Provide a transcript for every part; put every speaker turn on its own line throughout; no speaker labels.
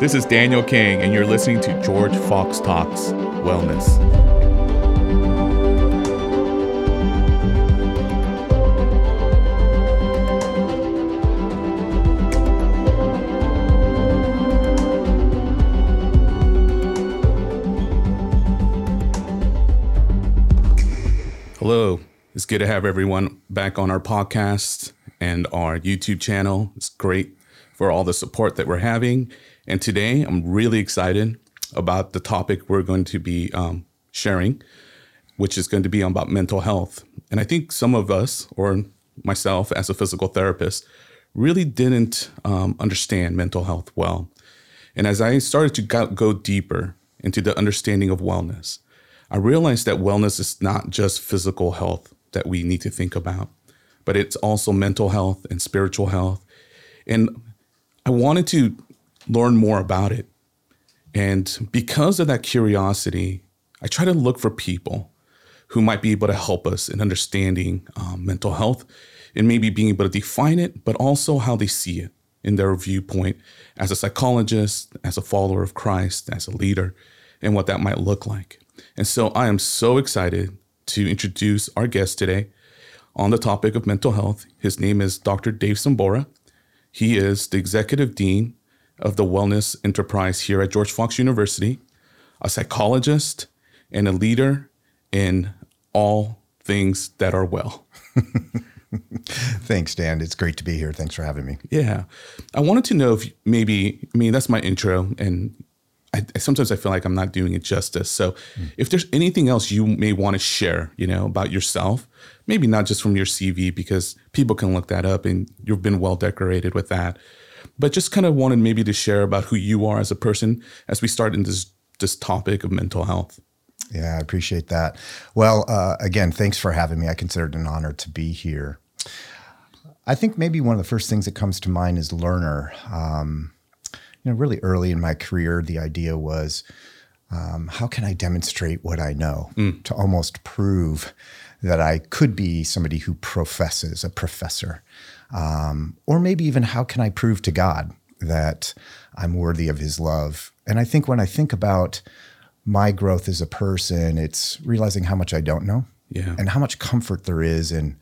This is Daniel King, and you're listening to George Fox Talks Wellness. Hello. It's good to have everyone back on our podcast and our YouTube channel. It's great for all the support that we're having. And today I'm really excited about the topic we're going to be um, sharing, which is going to be about mental health. And I think some of us, or myself as a physical therapist, really didn't um, understand mental health well. And as I started to go, go deeper into the understanding of wellness, I realized that wellness is not just physical health that we need to think about, but it's also mental health and spiritual health. And I wanted to learn more about it. And because of that curiosity, I try to look for people who might be able to help us in understanding um, mental health and maybe being able to define it, but also how they see it in their viewpoint as a psychologist, as a follower of Christ, as a leader, and what that might look like. And so I am so excited to introduce our guest today on the topic of mental health. His name is Dr. Dave Sambora. He is the executive dean of the Wellness Enterprise here at George Fox University, a psychologist, and a leader in all things that are well.
Thanks, Dan. It's great to be here. Thanks for having me.
Yeah. I wanted to know if maybe, I mean, that's my intro, and I, sometimes I feel like I'm not doing it justice. So, mm. if there's anything else you may want to share, you know, about yourself, maybe not just from your CV, because people can look that up and you've been well decorated with that but just kind of wanted maybe to share about who you are as a person as we start in this this topic of mental health.
Yeah, I appreciate that. Well, uh, again, thanks for having me. I consider it an honor to be here. I think maybe one of the first things that comes to mind is learner. Um, you know, really early in my career, the idea was, um, how can I demonstrate what I know mm. to almost prove that I could be somebody who professes, a professor. Um, or maybe even how can I prove to God that I'm worthy of his love? And I think when I think about my growth as a person, it's realizing how much I don't know
yeah.
and how much comfort there is in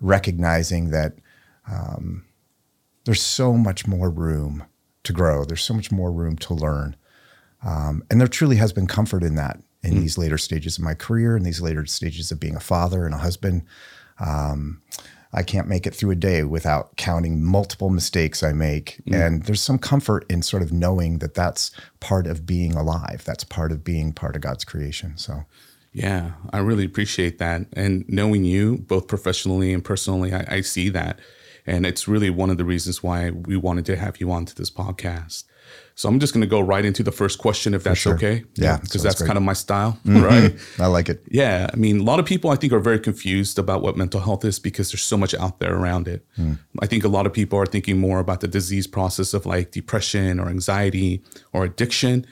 recognizing that um, there's so much more room to grow. There's so much more room to learn. Um, and there truly has been comfort in that in mm. these later stages of my career, in these later stages of being a father and a husband. Um, I can't make it through a day without counting multiple mistakes I make. Mm. And there's some comfort in sort of knowing that that's part of being alive. That's part of being part of God's creation. So,
yeah, I really appreciate that. And knowing you both professionally and personally, I, I see that. And it's really one of the reasons why we wanted to have you onto this podcast. So I'm just going to go right into the first question, if that's
sure.
okay.
Yeah,
because that's great. kind of my style,
mm-hmm.
right?
I like it.
Yeah, I mean, a lot of people I think are very confused about what mental health is because there's so much out there around it. Mm. I think a lot of people are thinking more about the disease process of like depression or anxiety or addiction.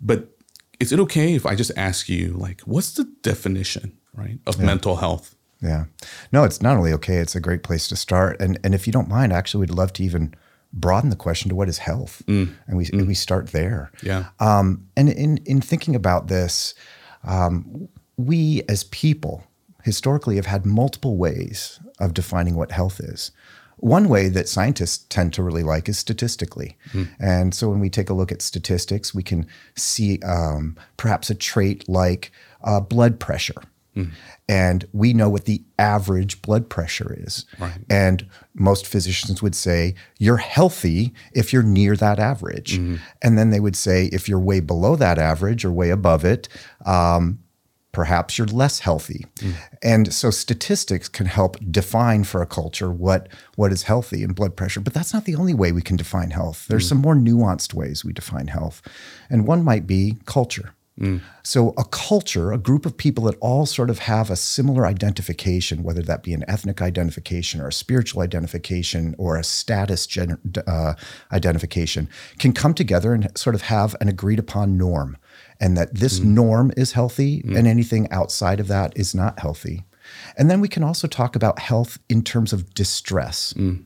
But is it okay if I just ask you, like, what's the definition, right, of yeah. mental health?
Yeah. No, it's not only okay, it's a great place to start. And and if you don't mind, actually we'd love to even broaden the question to what is health, mm. and we mm. we start there.
Yeah.
Um, and in in thinking about this, um, we as people historically have had multiple ways of defining what health is. One way that scientists tend to really like is statistically. Mm. And so when we take a look at statistics, we can see um, perhaps a trait like uh, blood pressure. Mm. And we know what the average blood pressure is.
Right.
And most physicians would say, you're healthy if you're near that average. Mm-hmm. And then they would say, if you're way below that average or way above it, um, perhaps you're less healthy. Mm. And so statistics can help define for a culture what, what is healthy in blood pressure. But that's not the only way we can define health. There's mm. some more nuanced ways we define health. And one might be culture. Mm. So, a culture, a group of people that all sort of have a similar identification, whether that be an ethnic identification or a spiritual identification or a status gen- uh, identification, can come together and sort of have an agreed upon norm. And that this mm. norm is healthy mm. and anything outside of that is not healthy. And then we can also talk about health in terms of distress. Mm.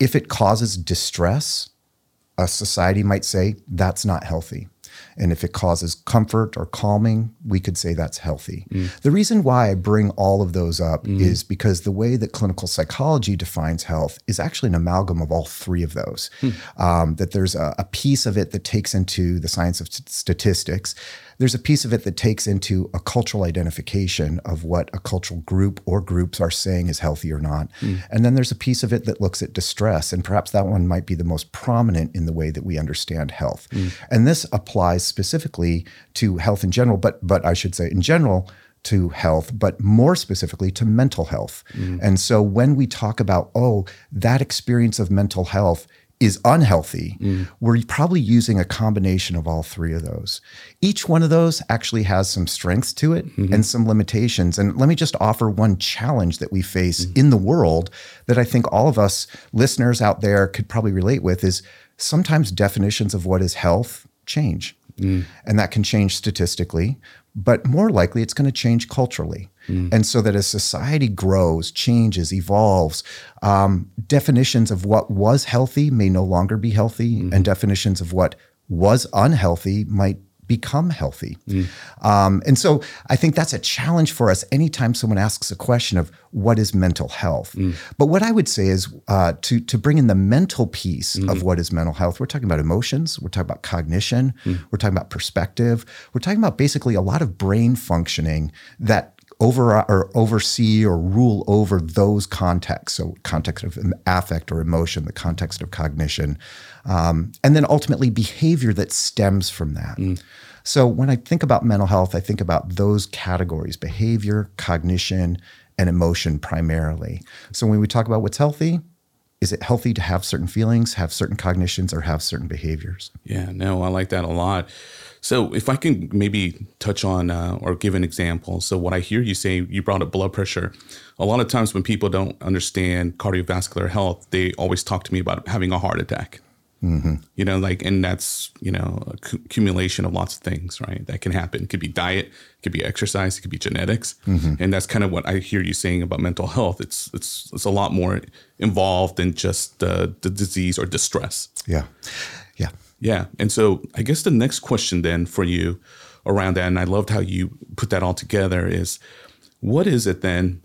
If it causes distress, a society might say that's not healthy. And if it causes comfort or calming, we could say that's healthy. Mm. The reason why I bring all of those up mm. is because the way that clinical psychology defines health is actually an amalgam of all three of those. Mm. Um, that there's a, a, piece of it that takes into the science of t- statistics, there's a piece of it that takes into a cultural identification of what a cultural group or groups are saying is healthy or not. Mm. And then there's a piece of it that looks at distress. And perhaps that one might be the most prominent in the way that we understand health. Mm. And this applies specifically to health in general, but, but I should say in general, to health, but more specifically to mental health. Mm. And so when we talk about, oh, that experience of mental health is unhealthy, mm. we're probably using a combination of all three of those. Each one of those actually has some strengths to it mm-hmm. and some limitations. And let me just offer one challenge that we face mm. in the world that I think all of us listeners out there could probably relate with is sometimes definitions of what is health change. Mm. And that can change statistically, but more likely it's going to change culturally. Mm. And so that as society grows, changes, evolves, um, definitions of what was healthy may no longer be healthy, mm. and definitions of what was unhealthy might become healthy. Mm. Um, and so I think that's a challenge for us anytime someone asks a question of what is mental health. Mm. But what I would say is uh, to, to bring in the mental piece mm. of what is mental health, we're talking about emotions, we're talking about cognition, mm. we're talking about perspective, we're talking about basically a lot of brain functioning that over or oversee or rule over those contexts. So, context of affect or emotion, the context of cognition, um, and then ultimately behavior that stems from that. Mm. So, when I think about mental health, I think about those categories: behavior, cognition, and emotion primarily. So, when we talk about what's healthy, is it healthy to have certain feelings, have certain cognitions, or have certain behaviors?
Yeah, no, I like that a lot. So, if I can maybe touch on uh, or give an example. So, what I hear you say, you brought up blood pressure. A lot of times when people don't understand cardiovascular health, they always talk to me about having a heart attack. Mm-hmm. You know, like, and that's, you know, accumulation of lots of things, right? That can happen. It could be diet, it could be exercise, it could be genetics. Mm-hmm. And that's kind of what I hear you saying about mental health. It's, it's, it's a lot more involved than just uh, the disease or distress.
Yeah. Yeah.
Yeah. And so I guess the next question then for you around that, and I loved how you put that all together, is what is it then,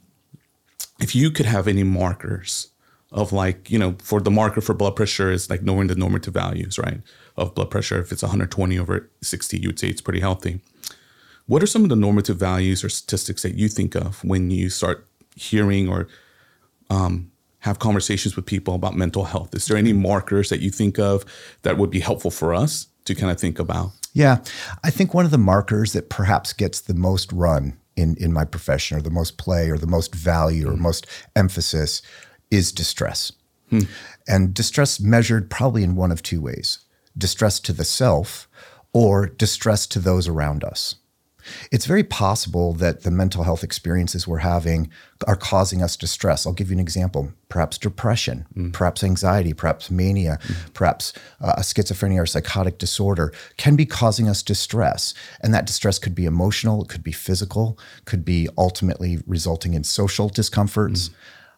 if you could have any markers of like, you know, for the marker for blood pressure is like knowing the normative values, right? Of blood pressure. If it's 120 over 60, you would say it's pretty healthy. What are some of the normative values or statistics that you think of when you start hearing or um, have conversations with people about mental health? Is there any markers that you think of that would be helpful for us to kind of think about?
Yeah, I think one of the markers that perhaps gets the most run in, in my profession or the most play or the most value or hmm. most emphasis is distress. Hmm. And distress measured probably in one of two ways distress to the self or distress to those around us. It's very possible that the mental health experiences we're having are causing us distress. I'll give you an example. Perhaps depression, mm. perhaps anxiety, perhaps mania, mm. perhaps uh, a schizophrenia or psychotic disorder can be causing us distress. And that distress could be emotional, it could be physical, could be ultimately resulting in social discomforts.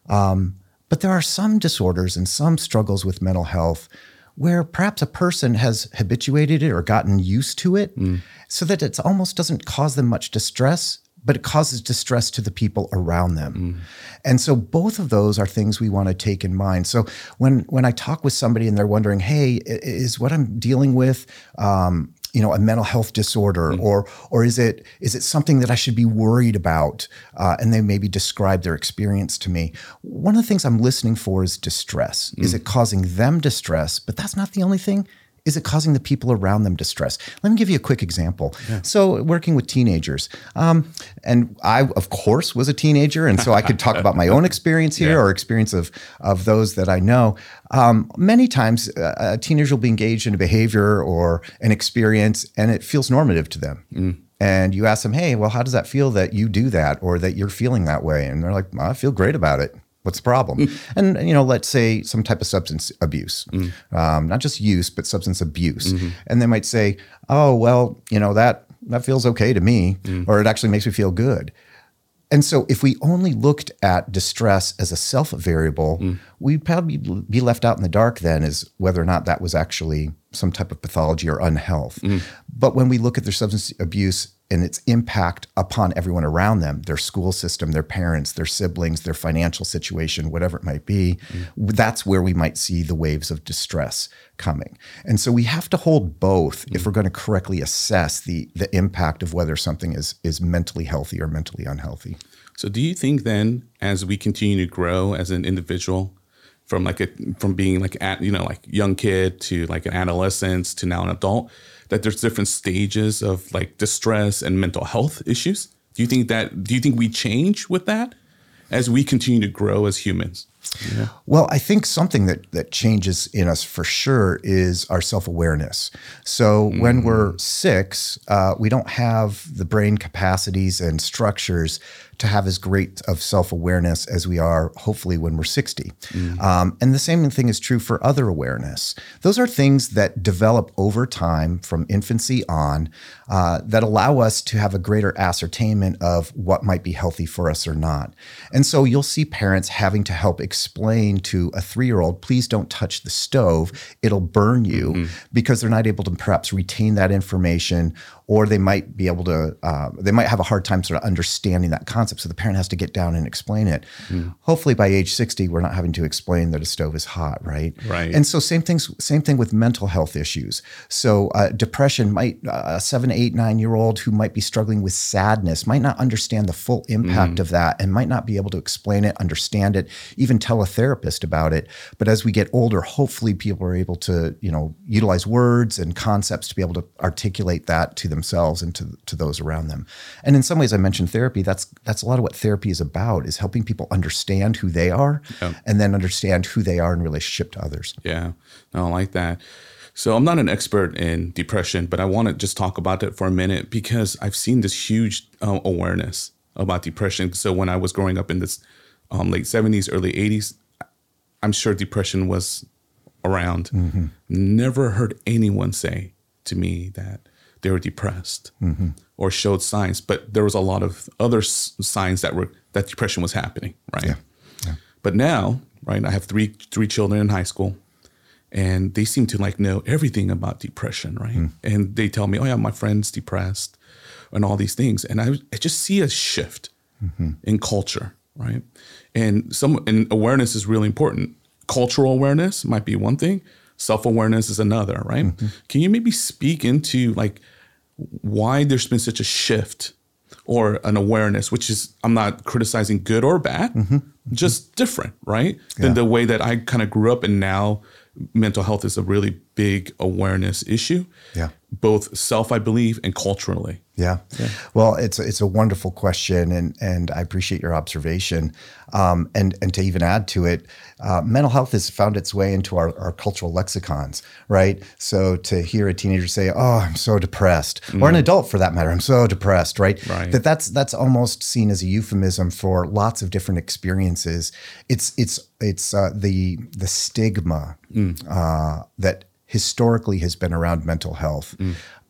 Mm. Um, but there are some disorders and some struggles with mental health where perhaps a person has habituated it or gotten used to it mm. so that it almost doesn't cause them much distress but it causes distress to the people around them. Mm. And so both of those are things we want to take in mind. So when when I talk with somebody and they're wondering, "Hey, is what I'm dealing with um, you know a mental health disorder mm-hmm. or or is it is it something that I should be worried about uh, and they maybe describe their experience to me one of the things I'm listening for is distress mm-hmm. is mm. it causing them distress but that's not the only thing is it causing the people around them distress? Let me give you a quick example. Yeah. So, working with teenagers, um, and I, of course, was a teenager, and so I could talk about my own experience here yeah. or experience of of those that I know. Um, many times, uh, a teenager will be engaged in a behavior or an experience, and it feels normative to them. Mm. And you ask them, "Hey, well, how does that feel that you do that, or that you're feeling that way?" And they're like, "I feel great about it." What's the problem? Mm. And you know, let's say some type of substance abuse, mm. um, not just use, but substance abuse. Mm-hmm. And they might say, "Oh, well, you know that that feels okay to me, mm. or it actually makes me feel good." and so if we only looked at distress as a self variable,
Mm.
we'd probably be left out in the dark then as whether or not that was actually some type of pathology or unhealth.
Mm.
But when we look at their substance abuse and its impact upon everyone around them, their school system, their parents, their siblings, their financial situation, whatever it might be, mm-hmm. that's where we might see the waves of distress coming. And so we have to hold both if mm-hmm. we're going to correctly assess the the impact of whether something is is mentally healthy or mentally unhealthy.
So do you think then as we continue to grow as an individual from like a from being like at you know like young kid to like an adolescence to now an adult that there's different stages of like distress and mental health issues? Do you think that do you think we change with that as we continue to grow as humans?
Well, I think something that that changes in us for sure is our self awareness. So when we're six, uh, we don't have the brain capacities and structures to have as great of self awareness as we are, hopefully, when we're 60. Um, and the same thing is true for other awareness. Those are things that develop over time from infancy on uh, that allow us to have a greater ascertainment of what might be healthy for us or not. And so you'll see parents having to help explain to a three year old, please don't touch the stove, it'll burn you, because they're not able to perhaps retain that information or they might be able to uh, they might have a hard time sort of understanding that concept. So the parent has to get down and explain it. Hopefully by age 60 we're not having to explain that a stove is hot right?
Right.
and so same things same thing with mental health issues. So uh, depression might uh, a seven eight nine year old who might be struggling with sadness might not understand the full impact of that and might not be able to explain it understand it even tell a therapist about it. But as we get older hopefully people are able to you know utilize words and concepts to be able to articulate that to themselves and to, to those around them and in some ways i mentioned therapy that's that's a lot of what therapy is about is helping people understand who they are and then understand who they are in relationship to others
Yeah, no, I like that. So I'm not an expert in depression, but I want to just talk about it for a minute because I've seen this huge uh, awareness about depression. So when I was growing up in this um, late 70s, early 80s, I'm sure depression was around. Never heard anyone say to me that they were depressed mm-hmm. or showed signs, but there was a lot of other s- signs that were that depression was happening, right? But now, right, I have three three children in high school, and they seem to like know everything about depression, right? Mm. And they tell me, "Oh yeah, my friend's depressed," and all these things, and I, I just see a shift mm-hmm. in culture, right? And some and awareness is really important. Cultural awareness might be one thing. Self awareness is another, right? Mm-hmm. Can you maybe speak into like why there's been such a shift or an awareness, which is I'm not criticizing good or bad, mm-hmm. Mm-hmm. just different, right? Than the way that I kind of grew up and now mental health is a really big awareness issue.
Yeah.
Both self, I believe, and culturally.
Yeah. Well, it's it's a wonderful question, and and I appreciate your observation. Um, and and to even add to it, uh, mental health has found its way into our, our cultural lexicons, right? So to hear a teenager say, "Oh, I'm so depressed," or an adult for that matter, "I'm so depressed," right?
Right.
That that's that's almost seen as a euphemism for lots of different experiences. It's it's it's uh, the the stigma uh, that historically has been around mental health.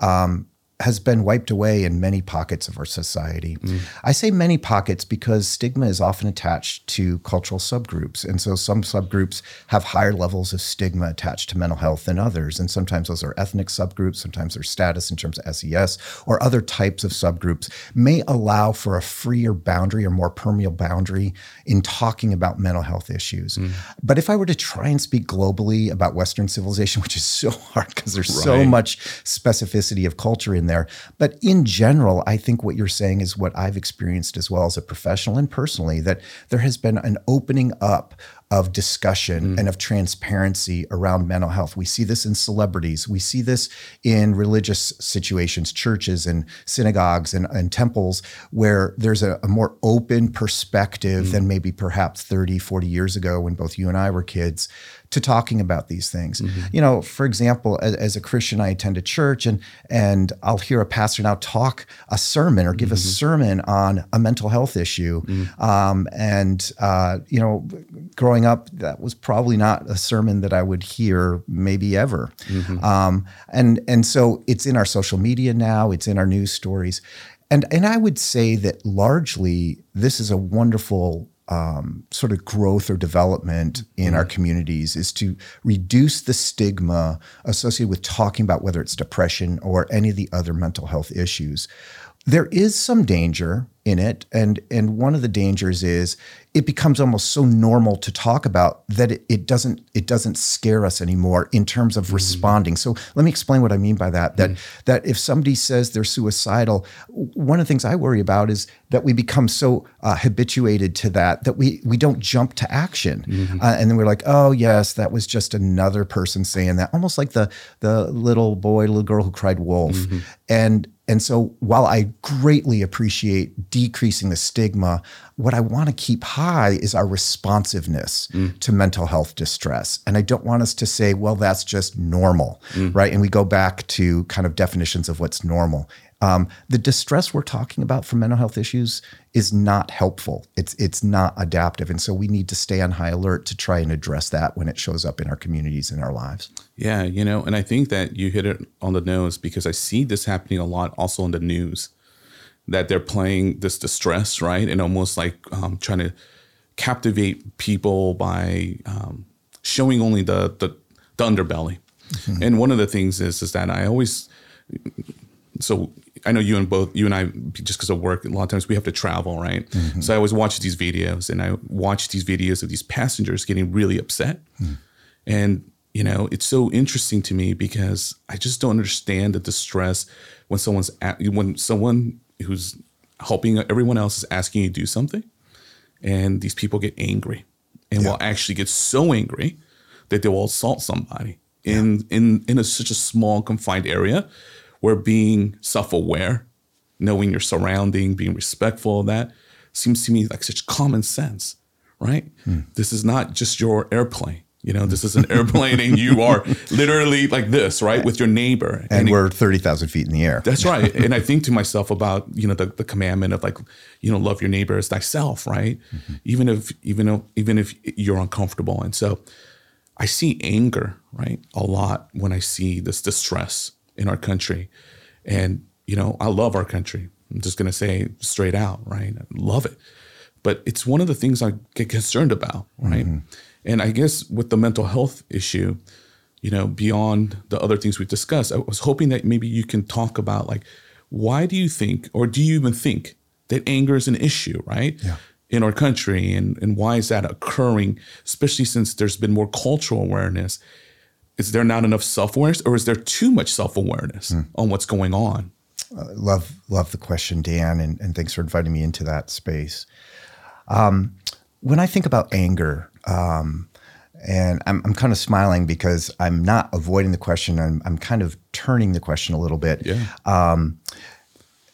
Um, has been wiped away in many pockets of our society. Mm. I say many pockets because stigma is often attached to cultural subgroups. And so some subgroups have higher levels of stigma attached to mental health than others. And sometimes those are ethnic subgroups, sometimes their status in terms of SES or other types of subgroups may allow for a freer boundary or more permeable boundary in talking about mental health issues. Mm. But if I were to try and speak globally about Western civilization, which is so hard because there's so much specificity of culture in there. But in general, I think what you're saying is what I've experienced as well as a professional and personally that there has been an opening up of discussion mm-hmm. and of transparency around mental health. We see this in celebrities. We see this in religious situations, churches and synagogues and, and temples, where there's a, a more open perspective than mm-hmm. maybe perhaps 30, 40 years ago when both you and I were kids to talking about these things. Mm-hmm. You know, for example, as, as a Christian, I attend a church and and I'll hear a pastor now talk a sermon or give a sermon on a mental health issue. Um, and uh, you know, growing up, that was probably not a sermon that I would hear maybe ever. Um, and and so it's in our social media now. It's in our news stories. and and I would say that largely this is a wonderful um, sort of growth or development in our communities is to reduce the stigma associated with talking about whether it's depression or any of the other mental health issues. There is some danger in it, and and one of the dangers is it becomes almost so normal to talk about that it, it doesn't it doesn't scare us anymore in terms of responding. So let me explain what I mean by that. That that if somebody says they're suicidal, one of the things I worry about is that we become so uh, habituated to that that we we don't jump to action, uh, and then we're like, oh yes, that was just another person saying that, almost like the the little boy, little girl who cried wolf, and and so while I greatly appreciate decreasing the stigma, what I want to keep high is our responsiveness to mental health distress. And I don't want us to say, well, that's just normal, right? And we go back to kind of definitions of what's normal. Um, the distress we're talking about for mental health issues is not helpful. It's it's not adaptive, and so we need to stay on high alert to try and address that when it shows up in our communities and our lives.
Yeah, you know, and I think that you hit it on the nose because I see this happening a lot also in the news that they're playing this distress, right? And almost like um, trying to captivate people by um, showing only the, the, the underbelly. And one of the things is, is that I always, so I know you and both, you and I, just because of work, a lot of times we have to travel, right? So I always watch these videos and I watch these videos of these passengers getting really upset. And, you know, it's so interesting to me because I just don't understand the distress when someone's at, when someone who's helping everyone else is asking you to do something and these people get angry and will actually get so angry that they will assault somebody in in in a, such a small confined area where being self-aware knowing your surrounding being respectful of that seems to me like such common sense right? Hmm. This is not just your airplane you know this is an airplane and you are literally like this right with your neighbor
And
it-
we're thirty thousand feet in the air.
that's right. and I think to myself about, you know, the, the commandment of like, you know, love your neighbor as thyself, right? Mm-hmm. Even if even if, even if you're uncomfortable. And so I see anger, right, a lot when I see this distress in our country. And, you know, I love our country. I'm just gonna say straight out, right? I love it. But it's one of the things I get concerned about, right? Mm-hmm. And I guess with the mental health issue, you know, beyond the other things we've discussed, I was hoping that maybe you can talk about like, why do you think, or do you even think that anger is an issue, right?
Yeah.
In our country, and, and why is that occurring, especially since there's been more cultural awareness? Is there not enough self awareness, or is there too much self awareness on what's going on?
love love the question, Dan, and, and thanks for inviting me into that space. Um, when I think about anger, um, and I'm, I'm kind of smiling because I'm not avoiding the question. I'm, I'm kind of turning the question a little bit.
Yeah.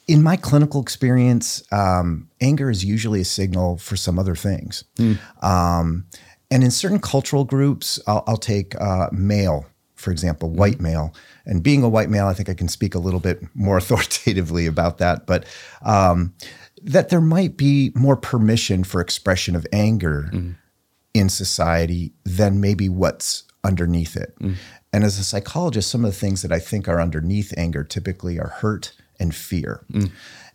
In my clinical experience, um, anger is usually a signal for some other things. Um, and in certain cultural groups, I'll, I'll take uh, male, for example, white male. And being a white male, I think I can speak a little bit more authoritatively about that. But um, that there might be more permission for expression of anger in society than maybe what's underneath it. And as a psychologist, some of the things that I think are underneath anger typically are hurt and fear.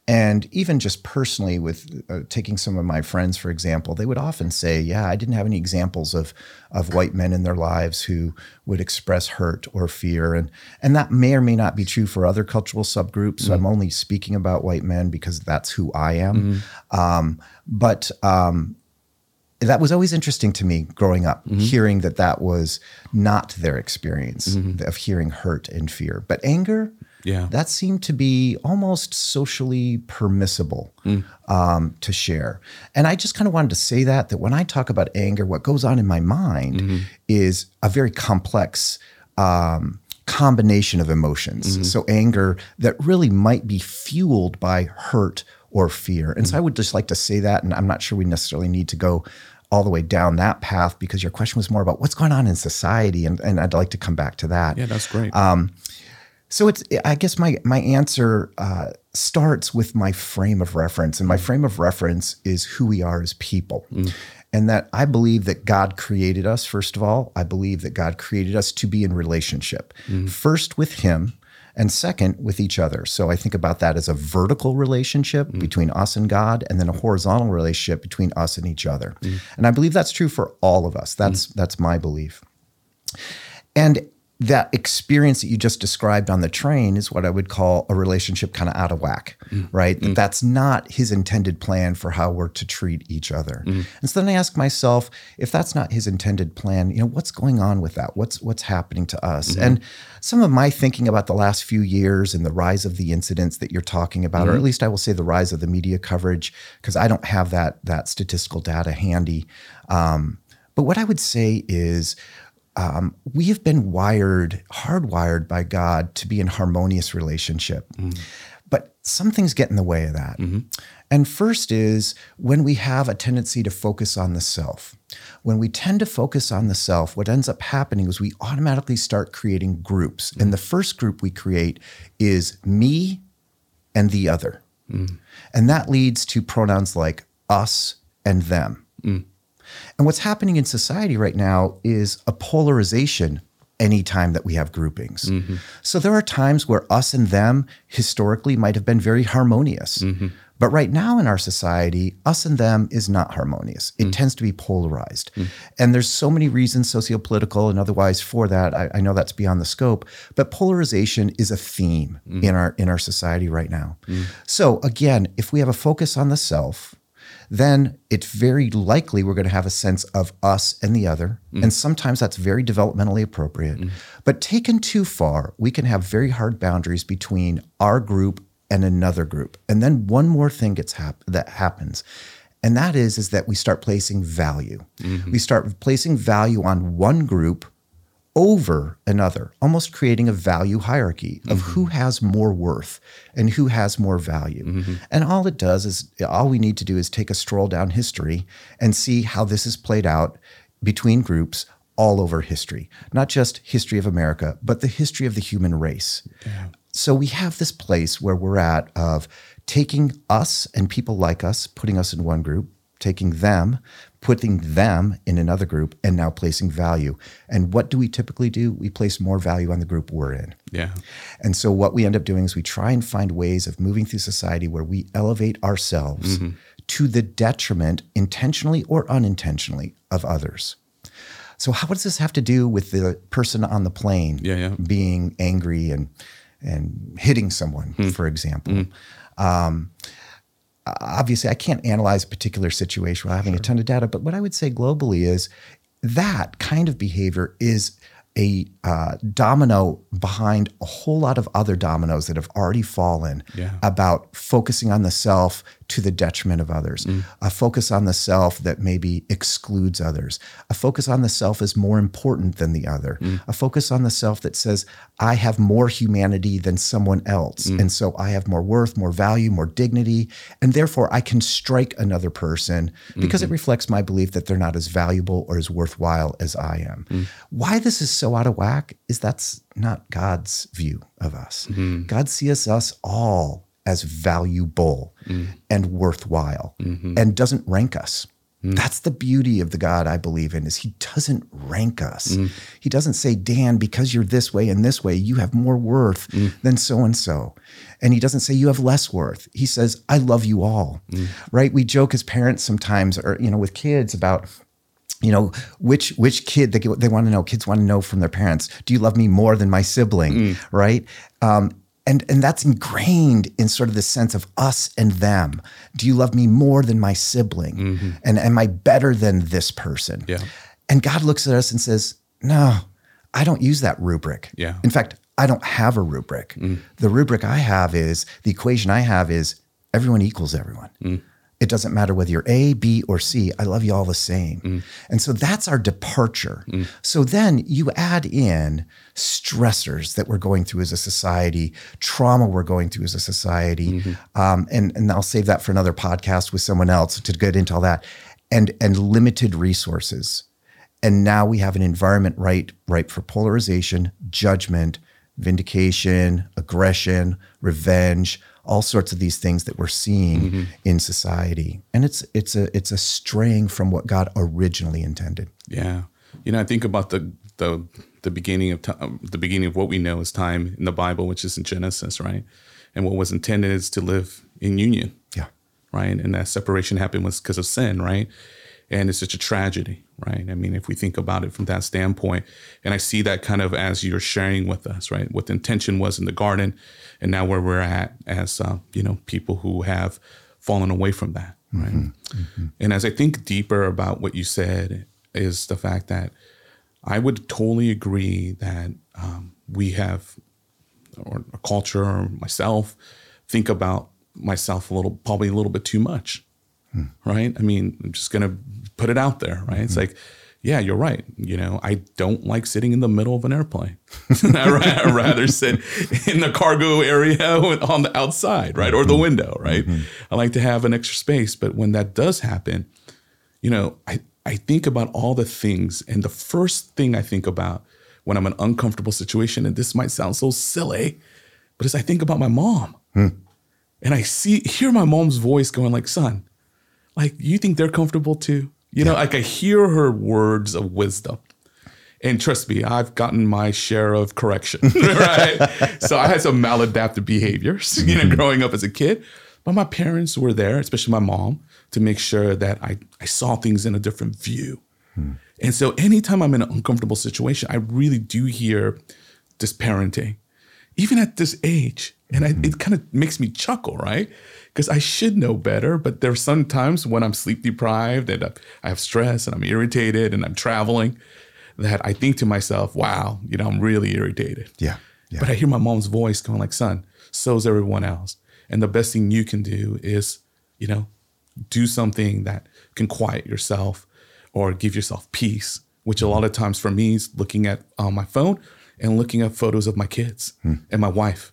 And even just personally, with uh, taking some of my friends, for example, they would often say, Yeah, I didn't have any examples of, of white men in their lives who would express hurt or fear. And, and that may or may not be true for other cultural subgroups. So I'm only speaking about white men because that's who I am. Um, but um, that was always interesting to me growing up, hearing that that was not their experience of hearing hurt and fear. But anger,
Yeah.
that seemed to be almost socially permissible um, to share. And I just kind of wanted to say that, that when I talk about anger, what goes on in my mind is a very complex um, combination of emotions. Mm-hmm. So anger that really might be fueled by hurt or fear. And so mm-hmm. I would just like to say that, and I'm not sure we necessarily need to go all the way down that path because your question was more about what's going on in society, and, and I'd like to come back to that.
Yeah, that's great.
Um, so it's I guess my my answer uh, starts with my frame of reference, and my mm. frame of reference is who we are as people. Mm. And that I believe that God created us, first of all. I believe that God created us to be in relationship, mm-hmm. first with Him, and second, with each other. So I think about that as a vertical relationship mm-hmm. between us and God, and then a horizontal relationship between us and each other. Mm-hmm. And I believe that's true for all of us. That's that's my belief. And that experience that you just described on the train is what I would call a relationship kind of out of whack, mm. right? That mm. that's not his intended plan for how we're to treat each other. Mm. And so then I ask myself, if that's not his intended plan, you know, what's going on with that? What's what's happening to us? Mm-hmm. And some of my thinking about the last few years and the rise of the incidents that you're talking about, or mm-hmm. at least I will say the rise of the media coverage, because I don't have that that statistical data handy. Um, but what I would say is um, we have been wired, hardwired by God to be in harmonious relationship. Mm-hmm. But some things get in the way of that. Mm-hmm. And first is when we have a tendency to focus on the self. When we tend to focus on the self, what ends up happening is we automatically start creating groups. And the mm. first group we create is me and the other. Mm. And that leads to pronouns like us and them. Mm. And what's happening in society right now is a polarization anytime that we have groupings. Mm-hmm. So there are times where us and them historically might have been very harmonious. Mm-hmm. But right now in our society, us and them is not harmonious. It mm. tends to be polarized. Mm. And there's so many reasons, sociopolitical and otherwise, for that. I, I know that's beyond the scope, but polarization is a theme mm. in our in our society right now. So again, if we have a focus on the self, then it's very likely we're going to have a sense of us and the other. Mm. And sometimes that's very developmentally appropriate. Mm. But taken too far, we can have very hard boundaries between our group and another group. And then one more thing gets hap- that happens. And that is, is that we start placing value. Mm-hmm. We start placing value on one group over another, almost creating a value hierarchy of who mm-hmm. has more worth and who has more value. Mm-hmm. And all it does is, all we need to do is take a stroll down history and see how this is played out between groups all over history, not just history of America, but the history of the human race. So we have this place where we're at of taking us and people like us, putting us in one group, taking them, putting them in another group, and now placing value. And what do we typically do? We place more value on the group we're in.
Yeah.
And so what we end up doing is we try and find ways of moving through society where we elevate ourselves mm-hmm. to the detriment, intentionally or unintentionally, of others. So how does this have to do with the person on the plane
Yeah, yeah.
being angry and and hitting someone, hmm. for example? Hmm. Um, obviously, I can't analyze a particular situation without having a ton of data, but what I would say globally is that kind of behavior is a uh, domino behind a whole lot of other dominoes that have already fallen
Yeah.
about focusing on the self to the detriment of others, mm. a focus on the self that maybe excludes others, a focus on the self is more important than the other, mm. a focus on the self that says, I have more humanity than someone else. Mm. And so I have more worth, more value, more dignity. And therefore I can strike another person because it mm-hmm. reflects my belief that they're not as valuable or as worthwhile as I am. Why this is so out of whack is that's not God's view of us. Mm-hmm. God sees us all as valuable mm-hmm. and worthwhile mm-hmm. and doesn't rank us. That's the beauty of the God I believe in is he doesn't rank us. He doesn't say, Dan, because you're this way and this way, you have more worth than so and so. And he doesn't say you have less worth. He says, I love you all. Right? We joke as parents sometimes or you know with kids about you know which which kid they, they want to know kids want to know from their parents do you love me more than my sibling? Mm. Right? Um, and and that's ingrained in sort of the sense of us and them. Do you love me more than my sibling? Mm-hmm. And am i better than this person?
Yeah.
and god looks at us and says no i don't use that rubric.
Yeah.
in fact i don't have a rubric. Mm. The rubric i have is the equation i have is everyone equals everyone mm. It doesn't matter whether you're A, B, or C. I love you all the same. Mm. And so that's our departure. Mm. So then you add in stressors that we're going through as a society, trauma we're going through as a society. Mm-hmm. Um, and, and I'll save that for another podcast with someone else to get into all that. And, and limited resources. And now we have an environment right, ripe for polarization, judgment, vindication, aggression, revenge, all sorts of these things that we're seeing mm-hmm. in society. And it's it's a it's a straying from what God originally intended.
Yeah. You know, I think about the the the beginning of time, um, the beginning of what we know as time in the Bible, which is in Genesis, right? And what was intended is to live in union,
Yeah.
right? And that separation happened was because of sin, right? And it's such a tragedy, right? I mean, if we think about it from that standpoint, and I see that kind of as you're sharing with us, right? What the intention was in the garden, and now where we're at as uh, you know people who have fallen away from that, right? And as I think deeper about what you said, is the fact that I would totally agree that um, we have, or a culture, or myself, think about myself a little, probably a little bit too much, right? I mean, I'm just gonna put it out there, right? It's mm-hmm. like, yeah, you're right. You know, I don't like sitting in the middle of an airplane. I'd rather sit in the cargo area on the outside, right, or the mm-hmm. window, right? Mm-hmm. I like to have an extra space, but when that does happen, you know, I, I think about all the things, and the first thing I think about when I'm in an uncomfortable situation, and this might sound so silly, but is I think about my mom. Hmm. And I see hear my mom's voice going like, son, like you think they're comfortable too? You know, like I hear her words of wisdom. And trust me, I've gotten my share of correction, right? so I had some maladaptive behaviors, you know, mm-hmm. growing up as a kid. But my parents were there, especially my mom, to make sure that I, I saw things in a different view. Hmm. And so anytime I'm in an uncomfortable situation, I really do hear this parenting, even at this age. And I, it mm-hmm. kind of makes me chuckle, right? Because I should know better, but there's some times when I'm sleep deprived and I have stress and I'm irritated and I'm traveling that I think to myself, wow, you know, I'm really irritated.
Yeah. Yeah.
But I hear my mom's voice going like, son, so's everyone else. And the best thing you can do is, you know, do something that can quiet yourself or give yourself peace, which a mm-hmm. lot of times for me is looking at on my phone and looking up photos of my kids hmm. and my wife.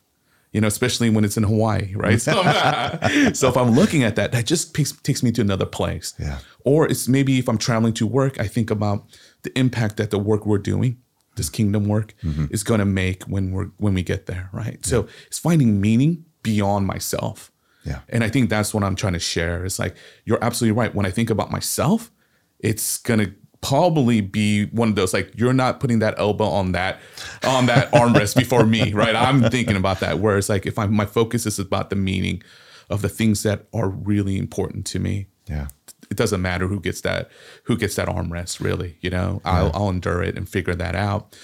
You know, especially when it's in Hawaii, right? So, so if I'm looking at that, that just takes, takes me to another place.
Yeah.
Or it's maybe if I'm traveling to work, I think about the impact that the work we're doing, this kingdom work, mm-hmm. is going to make when we're when we get there, right? So it's finding meaning beyond myself.
Yeah.
And I think that's what I'm trying to share. It's like you're absolutely right. When I think about myself, it's gonna probably be one of those like you're not putting that elbow on that on that armrest before me, right? I'm thinking about that. Whereas like if I'm my focus is about the meaning of the things that are really important to me,
Yeah.
it doesn't matter who gets that who gets that armrest really you know I'll, I'll endure it and figure that out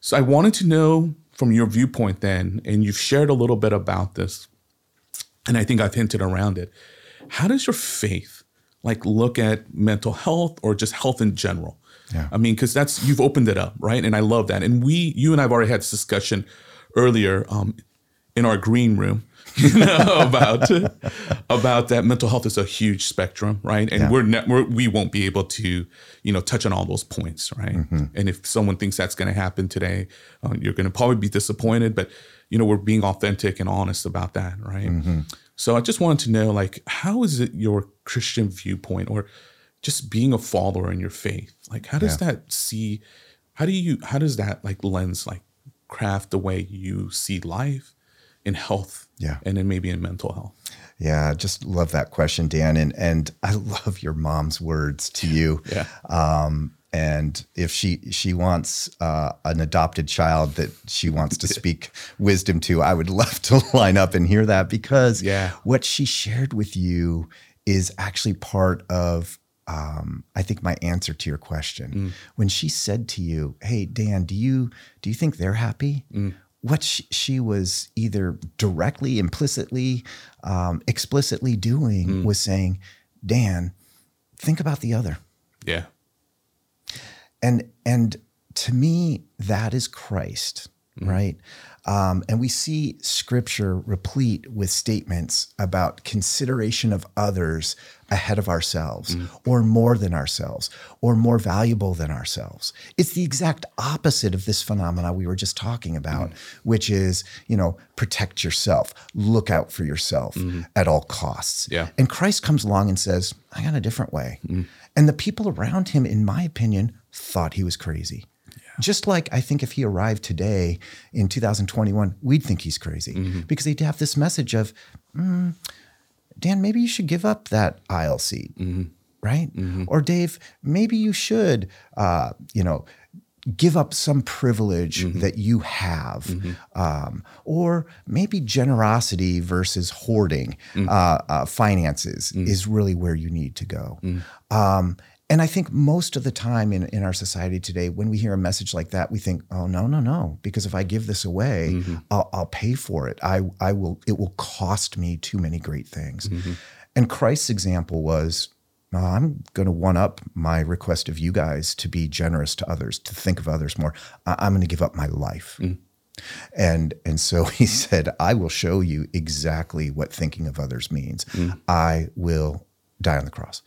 so i wanted to know from your viewpoint then and you've shared a little bit about this and i think i've hinted around it how does your faith like look at mental health or just health in general.
Yeah.
i mean because that's you've opened it up right? And i love that. And we you and i've already had this discussion earlier um, in our green room you know about about that mental health is a huge spectrum right? And
Yeah.
we're, ne- we're we won't be able to you know touch on all those points right? And if someone thinks that's going to happen today uh, you're going to probably be disappointed but you know we're being authentic and honest about that right? So i just wanted to know like how is it your christian viewpoint or just being a follower in your faith like how does
Yeah.
that see how do you how does that like lens like craft the way you see life in health
Yeah.
and then maybe in mental health
Yeah, just love that question, Dan, and and I love your mom's words to you.
Yeah.
Um, and if she she wants uh, an adopted child that she wants to speak wisdom to, I would love to line up and hear that because
Yeah.
what she shared with you is actually part of. Um, I think my answer to your question when she said to you, "Hey Dan, do you do you think they're happy?" what she, she was either directly, implicitly, um, explicitly doing was saying, Dan, think about the other.
yeah
And and to me, that is Christ, Mm-hmm. right? Um, and we see scripture replete with statements about consideration of others ahead of ourselves, mm. or more than ourselves, or more valuable than ourselves. It's the exact opposite of this phenomena we were just talking mm. about, which is, you know, protect yourself, look out for yourself mm-hmm. at all costs.
Yeah.
And Christ comes along and says, I got a different way. Mm. And the people around him, in my opinion, thought he was crazy. Just like I think if he arrived today in 2021, we'd think he's crazy. Because he'd have this message of, "Mm, Dan, maybe you should give up that aisle seat, right? Or Dave, maybe you should, uh, you know, give up some privilege that you have, um, or maybe generosity versus hoarding uh, uh, finances is really where you need to go. Um, and I think most of the time in, in our society today, when we hear a message like that, we think, oh, no, no, no, because if I give this away, mm-hmm. I'll, I'll pay for it. I, I will, it will cost me too many great things. Mm-hmm. And Christ's example was, uh, I'm going to one up my request of you guys to be generous to others, to think of others more. I- I'm going to give up my life. Mm. And and so he said, I will show you exactly what thinking of others means. Mm. I will die on the cross.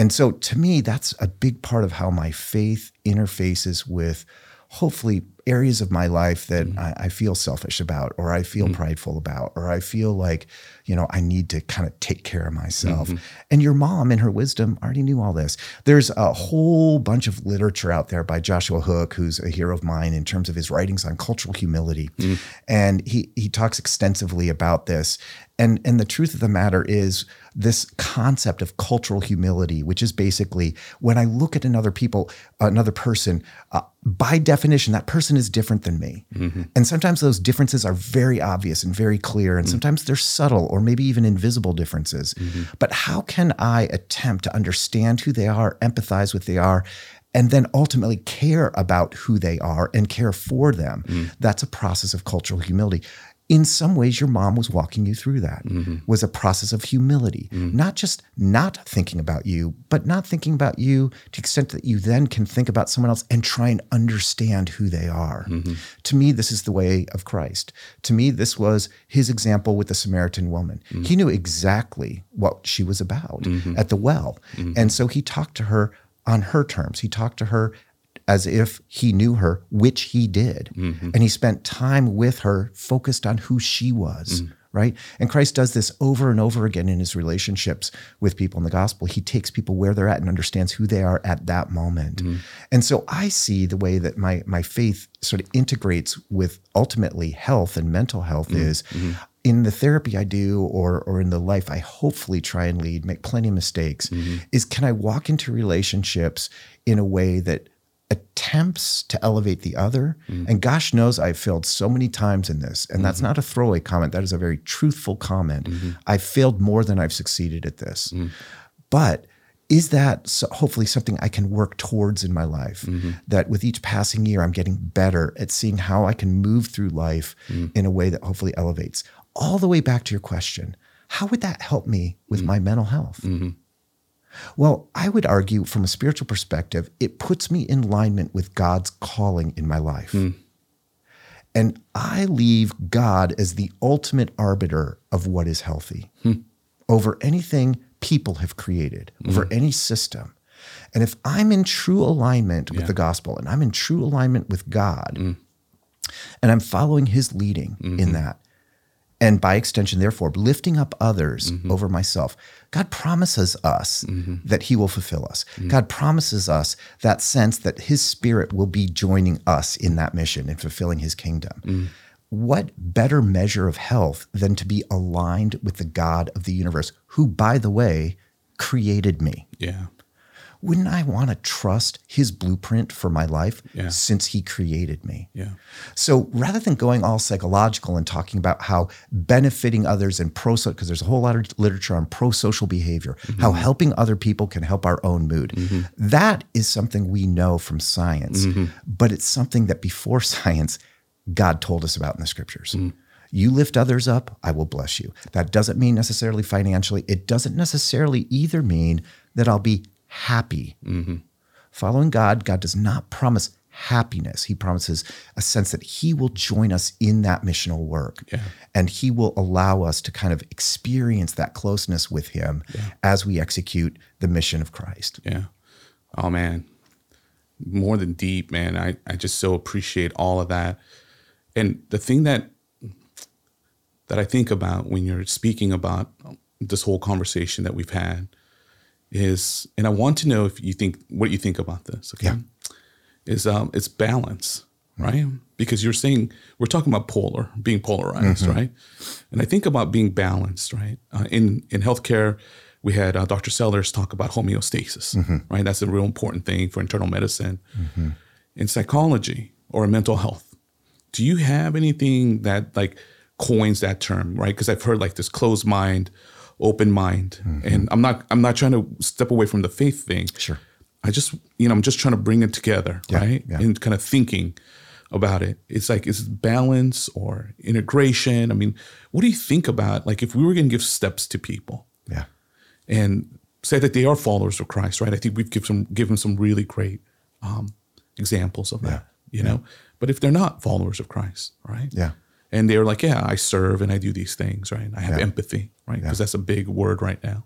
And so to me, that's a big part of how my faith interfaces with hopefully areas of my life that mm-hmm. I, I feel selfish about, or I feel mm-hmm. prideful about, or I feel like, you know, I need to kind of take care of myself. Mm-hmm. And your mom, in her wisdom, already knew all this. There's a whole bunch of literature out there by Joshua Hook, who's a hero of mine in terms of his writings on cultural humility. Mm. And he he talks extensively about this. And, and the truth of the matter is, this concept of cultural humility, which is basically when I look at another people, another person, uh, by definition, that person is different than me. Mm-hmm. And sometimes those differences are very obvious and very clear, and mm. sometimes they're subtle or maybe even invisible differences. Mm-hmm. But how can I attempt to understand who they are, empathize with they are, and then ultimately care about who they are and care for them? Mm. That's a process of cultural humility in some ways your mom was walking you through that mm-hmm. was a process of humility mm-hmm. not just not thinking about you but not thinking about you to the extent that you then can think about someone else and try and understand who they are. Mm-hmm. To me this is the way of christ. To me this was his example with the samaritan woman. He knew exactly what she was about at the well. And so he talked to her on her terms. He talked to her as if he knew her, which he did. Mm-hmm. And he spent time with her, focused on who she was, mm. right? And Christ does this over and over again in his relationships with people in the gospel. He takes people where they're at and understands who they are at that moment. Mm-hmm. And so I see the way that my, my faith sort of integrates with ultimately health and mental health mm-hmm. is in the therapy I do or or in the life I hopefully try and lead, make plenty of mistakes, is can I walk into relationships in a way that attempts to elevate the other. Mm. And gosh knows I've failed so many times in this. And that's mm-hmm. not a throwaway comment. That is a very truthful comment. Mm-hmm. I've failed more than I've succeeded at this. Mm. But is that so hopefully something I can work towards in my life? Mm-hmm. That with each passing year, I'm getting better at seeing how I can move through life mm. in a way that hopefully elevates. All the way back to your question how would that help me with my mental health? Well, I would argue from a spiritual perspective, it puts me in alignment with God's calling in my life. Hmm. And I leave God as the ultimate arbiter of what is healthy hmm. over anything people have created, over hmm. any system. And if I'm in true alignment with the gospel and I'm in true alignment with God, and I'm following his leading in that, and by extension, therefore, lifting up others mm-hmm. over myself. God promises us mm-hmm. that He will fulfill us. Mm-hmm. God promises us that sense that His Spirit will be joining us in that mission and fulfilling His kingdom. Mm. What better measure of health than to be aligned with the God of the universe, who, by the way, created me?
Yeah.
Wouldn't I want to trust His blueprint for my life
Yeah.
since He created me?
Yeah.
So rather than going all psychological and talking about how benefiting others and pro, because there's a whole lot of literature on pro social behavior, how mm-hmm. helping other people can help our own mood. Mm-hmm. That is something we know from science, mm-hmm. but it's something that before science, God told us about in the scriptures. Mm. You lift others up, I will bless you. That doesn't mean necessarily financially. It doesn't necessarily either mean that I'll be happy. Mm-hmm. Following God, God does not promise happiness. He promises a sense that He will join us in that missional work.
Yeah.
And He will allow us to kind of experience that closeness with Him as we execute the mission of Christ.
Yeah. Oh man. More than deep, man. I, I just so appreciate all of that. And the thing that that I think about when you're speaking about this whole conversation that we've had is and I want to know if you think what you think about this, okay?
Yeah.
Is um it's balance, right? Because you're saying we're talking about polar, being polarized, right? And I think about being balanced, right? Uh, in in healthcare, we had uh, Dr. Sellers talk about homeostasis, right? That's a real important thing for internal medicine. in psychology or in mental health, do you have anything that like coins that term, right? Because I've heard like this closed mind, open mind, and I'm not I'm not trying to step away from the faith thing.
Sure.
I just you know I'm just trying to bring it together,
Yeah,
right?
yeah.
And kind of thinking about it. It's like is it balance or integration? I mean, what do you think about like if we were going to give steps to people?
Yeah.
and say that they are followers of Christ, right? I think we've given some given some really great um, examples of that, you know. But if they're not followers of Christ, right?
Yeah.
And they're like, yeah, I serve and I do these things, right? I have
Yeah.
empathy, right? Because that's a big word right now.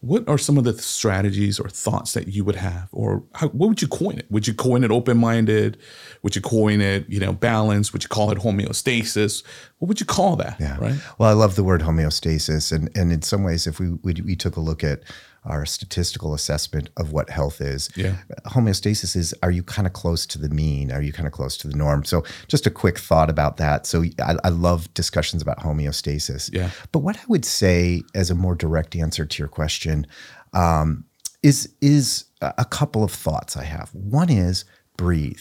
What are some of the strategies or thoughts that you would have, or how, what would you coin it? Would you coin it open-minded? Would you coin it, you know, balance? Would you call it homeostasis? What would you call that?
Yeah.
Right.
Well, I love the word homeostasis, and and in some ways, if we we, we took a look at our statistical assessment of what health is,
Yeah.
homeostasis is: are you kind of close to the mean? Are you kind of close to the norm? So, just a quick thought about that. So, I, I love discussions about homeostasis.
Yeah.
But what I would say, as a more direct answer to your question, um, is is a a couple of thoughts I have. One is breathe.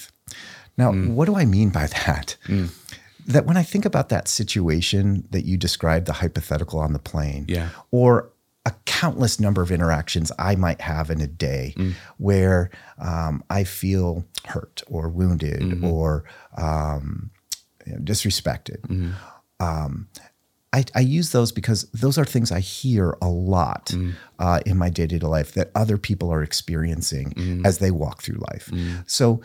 Now, what do I mean by that? That when I think about that situation that you described, the hypothetical on the plane,
Yeah.
or a countless number of interactions I might have in a day where um, I feel hurt or wounded or um, you know, disrespected. Um, I, I use those because those are things I hear a lot uh, in my day to day life that other people are experiencing as they walk through life. So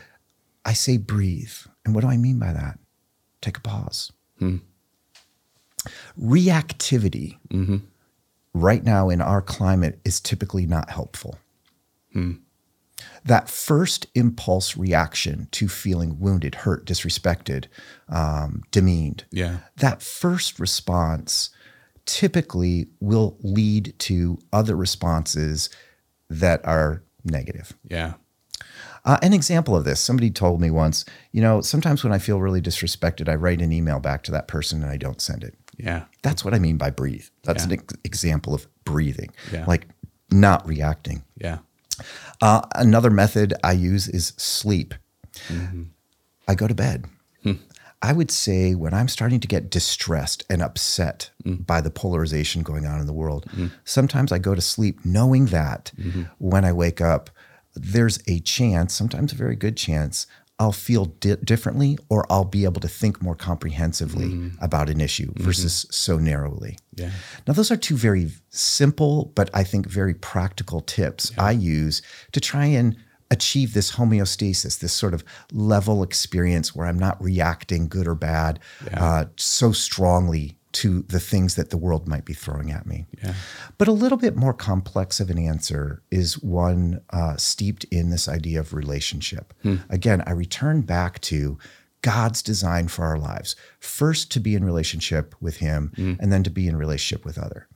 I say breathe. And what do I mean by that? Take a pause. Reactivity right now in our climate is typically not helpful. That first impulse reaction to feeling wounded, hurt, disrespected, um, demeaned,
Yeah.
that first response typically will lead to other responses that are negative.
Yeah.
Uh, an example of this somebody told me once, you know, sometimes when I feel really disrespected, I write an email back to that person and I don't send it.
Yeah.
That's what I mean by breathe. That's
Yeah.
an ex- example of breathing,
Yeah.
like not reacting.
Yeah.
Uh, another method I use is sleep.
Mm-hmm.
I go to bed.
Hmm.
I would say when I'm starting to get distressed and upset
Mm.
by the polarization going on in the world,
Mm-hmm.
sometimes I go to sleep knowing that when I wake up, there's a chance, sometimes a very good chance, I'll feel di- differently or I'll be able to think more comprehensively about an issue versus so narrowly.
Mm-hmm. Yeah.
Now, those are two very simple, but I think very practical tips I use to try and achieve this homeostasis, this sort of level experience where I'm not reacting good or bad uh, so strongly to the things that the world might be throwing at me.
Yeah.
But a little bit more complex of an answer is one uh, steeped in this idea of relationship. Again, I return back to God's design for our lives. First, to be in relationship with Him, and then to be in relationship with other.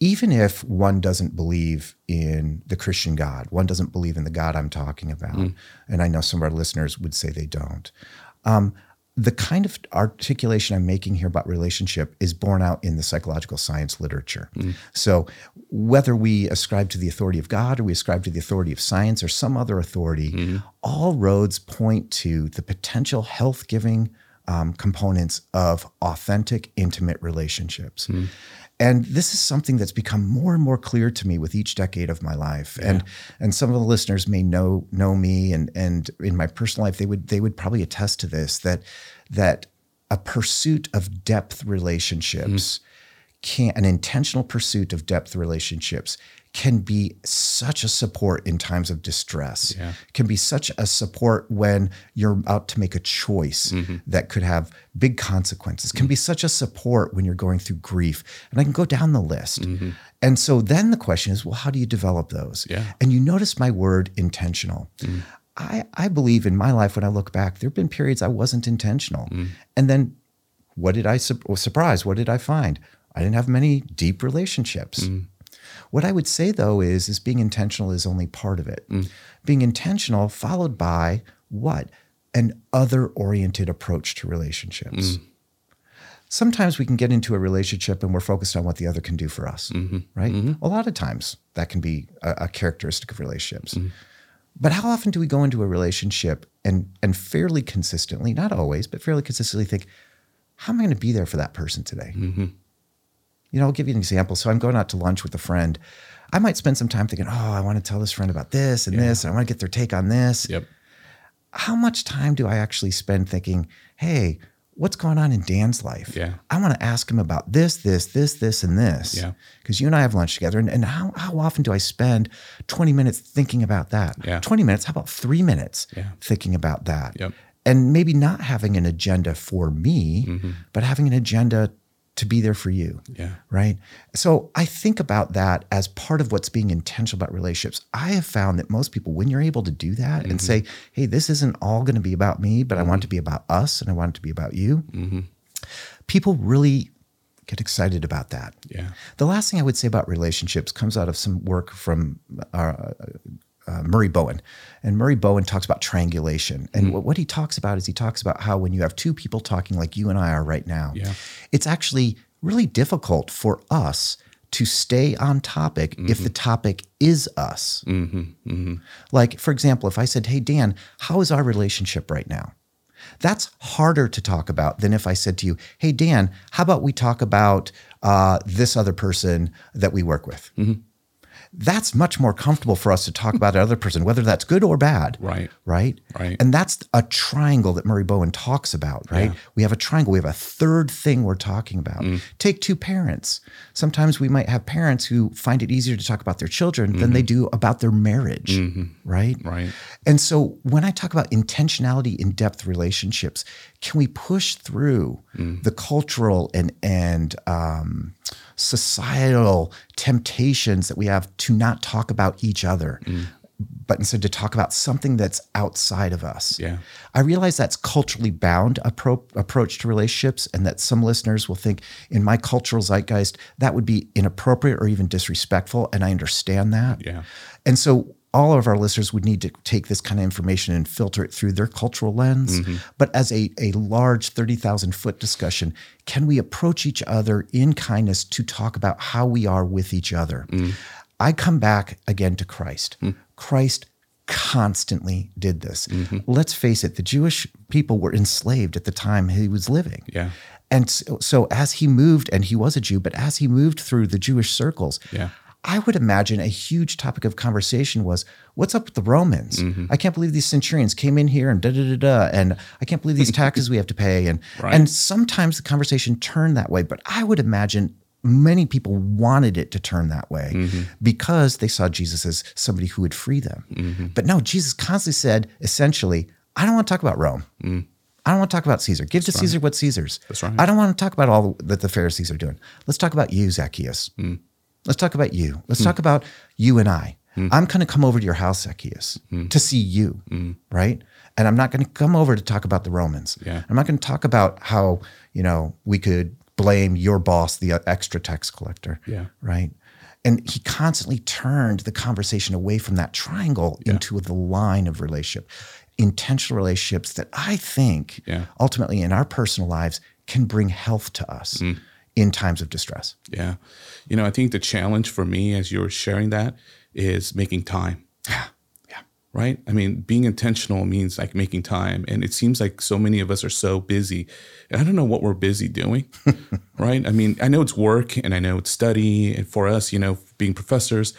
Even if one doesn't believe in the Christian God, one doesn't believe in the God I'm talking about, and I know some of our listeners would say they don't. Um, the kind of articulation I'm making here about relationship is borne out in the psychological science literature. Mm-hmm. So, whether we ascribe to the authority of God or we ascribe to the authority of science or some other authority, mm-hmm. all roads point to the potential health giving um, components of authentic, intimate relationships. Mm-hmm. And this is something that's become more and more clear to me with each decade of my life. And and some of the listeners may know know me and and in my personal life they would they would probably attest to this that that a pursuit of depth relationships mm. Can an intentional pursuit of depth relationships can be such a support in times of distress
Yeah.
can be such a support when you're about to make a choice
Mm-hmm.
that could have big consequences can be such a support when you're going through grief and i can go down the list and so then the question is well how do you develop those
Mm-hmm. Yeah. Mm.
and you notice my word intentional I, I believe in my life when i look back there have been periods i wasn't intentional
Mm.
and then what did i su- was surprised what did i find i didn't have many deep relationships mm. what I would say though is is being intentional is only part of it. Mm. Being intentional followed by what? An other oriented approach to relationships. Mm. Sometimes we can get into a relationship and we're focused on what the other can do for us, mm-hmm. right? Mm-hmm. A lot of times that can be a, a characteristic of relationships. Mm-hmm. But how often do we go into a relationship and and fairly consistently, not always, but fairly consistently think, how am I going to be there for that person today?
Mm-hmm.
You know, I'll give you an example. So I'm going out to lunch with a friend. I might spend some time thinking, oh, I want to tell this friend about this and
Yeah.
this, and I want to get their take on this.
Yep.
How much time do I actually spend thinking, hey, what's going on in Dan's life?
Yeah.
I want to ask him about this, this, this, this, and this.
Yeah.
Because you and I have lunch together. And, and how, how often do I spend 20 minutes thinking about that?
Yeah.
20 minutes, how about three minutes
Yeah.
thinking about that?
Yep.
And maybe not having an agenda for me,
Mm-hmm.
but having an agenda to be there for you
Yeah.
right? So I think about that as part of what's being intentional about relationships. I have found that most people, when you're able to do that and
Mm-hmm.
say, hey, this isn't all going to be about me, but I want it to be about us and I want it to be about you,
Mm-hmm.
people really get excited about that.
Yeah.
The last thing I would say about relationships comes out of some work from uh, uh, Murray Bowen. And Murray Bowen talks about triangulation. And what, what he talks about is he talks about how when you have two people talking like you and I are right now,
Yeah.
it's actually really difficult for us to stay on topic if mm-hmm. the topic is us. Mm-hmm. Mm-hmm. Like, for example, if I said, Hey, Dan, how is our relationship right now? That's harder to talk about than if I said to you, Hey, Dan, how about we talk about uh, this other person that we work with? That's much more comfortable for us to talk about another person, whether that's good or bad.
Right.
Right.
Right.
And that's a triangle that Murray Bowen talks about, right?
Yeah.
We have a triangle. We have a third thing we're talking about.
Mm.
Take two parents. Sometimes we might have parents who find it easier to talk about their children than they do about their marriage, right?
Mm-hmm. Right.
And so when I talk about intentionality in depth relationships, can we push through the cultural and and um, societal temptations that we have to not talk about each other, mm. but instead to talk about something that's outside of us?
Yeah.
I realize that's culturally bound appro- approach to relationships, and that some listeners will think in my cultural zeitgeist that would be inappropriate or even disrespectful, and I understand that.
Yeah.
And so all of our listeners would need to take this kind of information and filter it through their cultural lens. Mm-hmm. But as a, a large 30,000 foot discussion, can we approach each other in kindness to talk about how we are with each other? Mm. I come back again to Christ. Mm. Christ constantly did this. Mm-hmm. Let's face it, the Jewish people were enslaved at the time he was living.
Yeah.
And so, so as he moved, and he was a Jew, but as he moved through the Jewish circles,
Yeah.
I would imagine a huge topic of conversation was what's up with the Romans? Mm-hmm. I can't believe these centurions came in here and da da da da, and I can't believe these taxes we have to pay, and
Right.
and sometimes the conversation turned that way. But I would imagine many people wanted it to turn that way mm-hmm. because they saw Jesus as somebody who would free them. Mm-hmm. But no, Jesus constantly said essentially, I don't want to talk about Rome. Mm. I don't want to talk about Caesar. Give to Caesar what Caesar's.
That's right.
I don't want to talk about all that the Pharisees are doing. Let's talk about you, Zacchaeus. Mm. Let's talk about you. Let's hmm. talk about you and I. Hmm. I'm going to come over to your house, Zacchaeus, hmm. to see you, right? And I'm not going to come over to talk about the Romans.
Yeah.
I'm not going to talk about how, you know, we could blame your boss, the uh, extra tax collector.
Yeah.
Right. And he constantly turned the conversation away from that triangle into the line of relationship, intentional relationships that I think
Yeah.
ultimately in our personal lives can bring health to us in times of distress.
Yeah. You know, I think the challenge for me as you're sharing that is making time.
Yeah. Yeah.
Right? I mean, being intentional means like making time. And it seems like so many of us are so busy. And I don't know what we're busy doing, right? I mean, I know it's work and I know it's study. And for us, you know, being professors,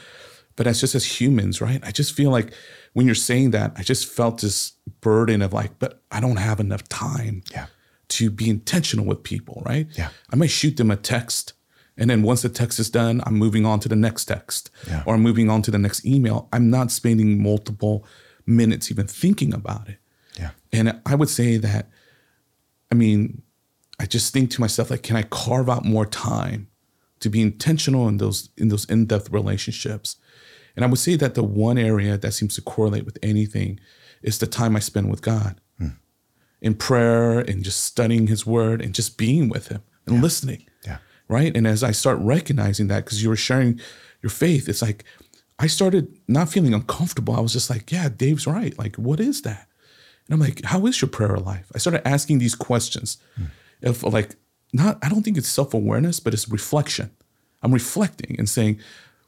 but as just as humans, right? I just feel like when you're saying that, I just felt this burden of like, but I don't have enough time
Yeah.
To be intentional with people, right?
Yeah.
I might shoot them a text. And then once the text is done, I'm moving on to the next text
Yeah.
or I'm moving on to the next email. I'm not spending multiple minutes even thinking about it.
Yeah.
And I would say that, I mean, I just think to myself, like, can I carve out more time to be intentional in those in those in-depth relationships? And I would say that the one area that seems to correlate with anything is the time I spend with God in prayer and just studying his word and just being with him and listening.
Yeah.
Right. And as I start recognizing that, because you were sharing your faith, it's like I started not feeling uncomfortable. I was just like, yeah, Dave's right. Like, what is that? And I'm like, how is your prayer life? I started asking these questions hmm. of like, not, I don't think it's self awareness, but it's reflection. I'm reflecting and saying,